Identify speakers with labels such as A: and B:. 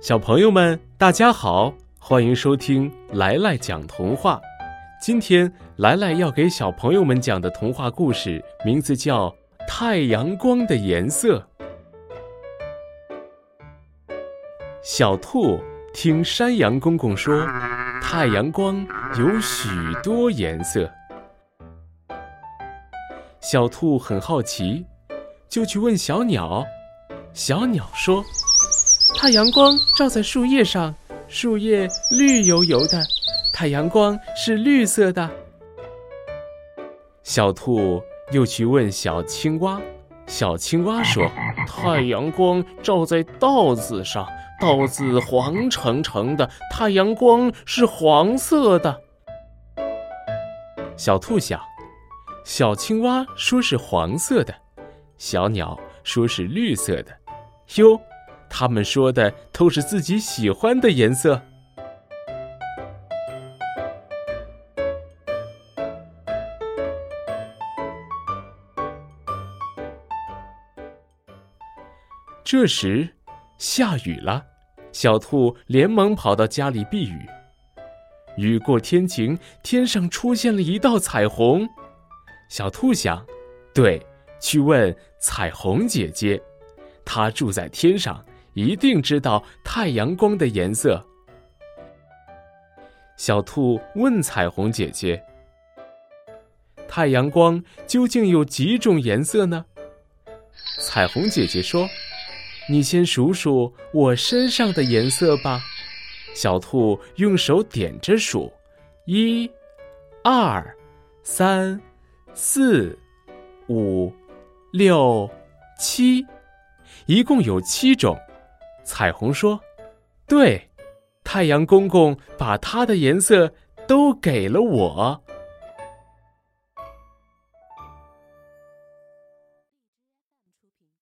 A: 小朋友们，大家好，欢迎收听来来讲童话。今天来来要给小朋友们讲的童话故事名字叫《太阳光的颜色》。小兔听山羊公公说，太阳光有许多颜色。小兔很好奇，就去问小鸟。小鸟说：“太阳光照在树叶上，树叶绿油油的，太阳光是绿色的。”小兔又去问小青蛙，小青蛙说：“太阳光照在稻子上，稻子黄澄澄的，太阳光是黄色的。”小兔想，小青蛙说是黄色的，小鸟说是绿色的。哟，他们说的都是自己喜欢的颜色。这时，下雨了，小兔连忙跑到家里避雨。雨过天晴，天上出现了一道彩虹。小兔想，对，去问彩虹姐姐。她住在天上，一定知道太阳光的颜色。小兔问彩虹姐姐：“太阳光究竟有几种颜色呢？”彩虹姐姐说：“你先数数我身上的颜色吧。”小兔用手点着数：一、二、三、四、五、六、七。一共有七种，彩虹说：“对，太阳公公把它的颜色都给了我。”